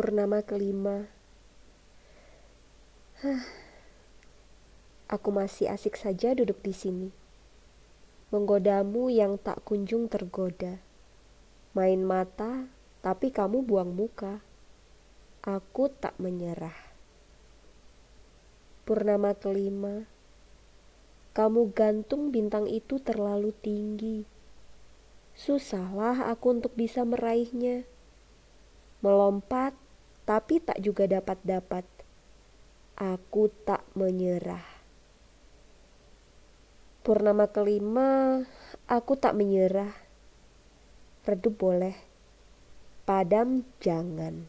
Purnama kelima. Hah. Aku masih asik saja duduk di sini. Menggodamu yang tak kunjung tergoda. Main mata, tapi kamu buang muka. Aku tak menyerah. Purnama kelima. Kamu gantung bintang itu terlalu tinggi. Susahlah aku untuk bisa meraihnya melompat, tapi tak juga dapat-dapat. Aku tak menyerah. Purnama kelima, aku tak menyerah. Redup boleh, padam jangan.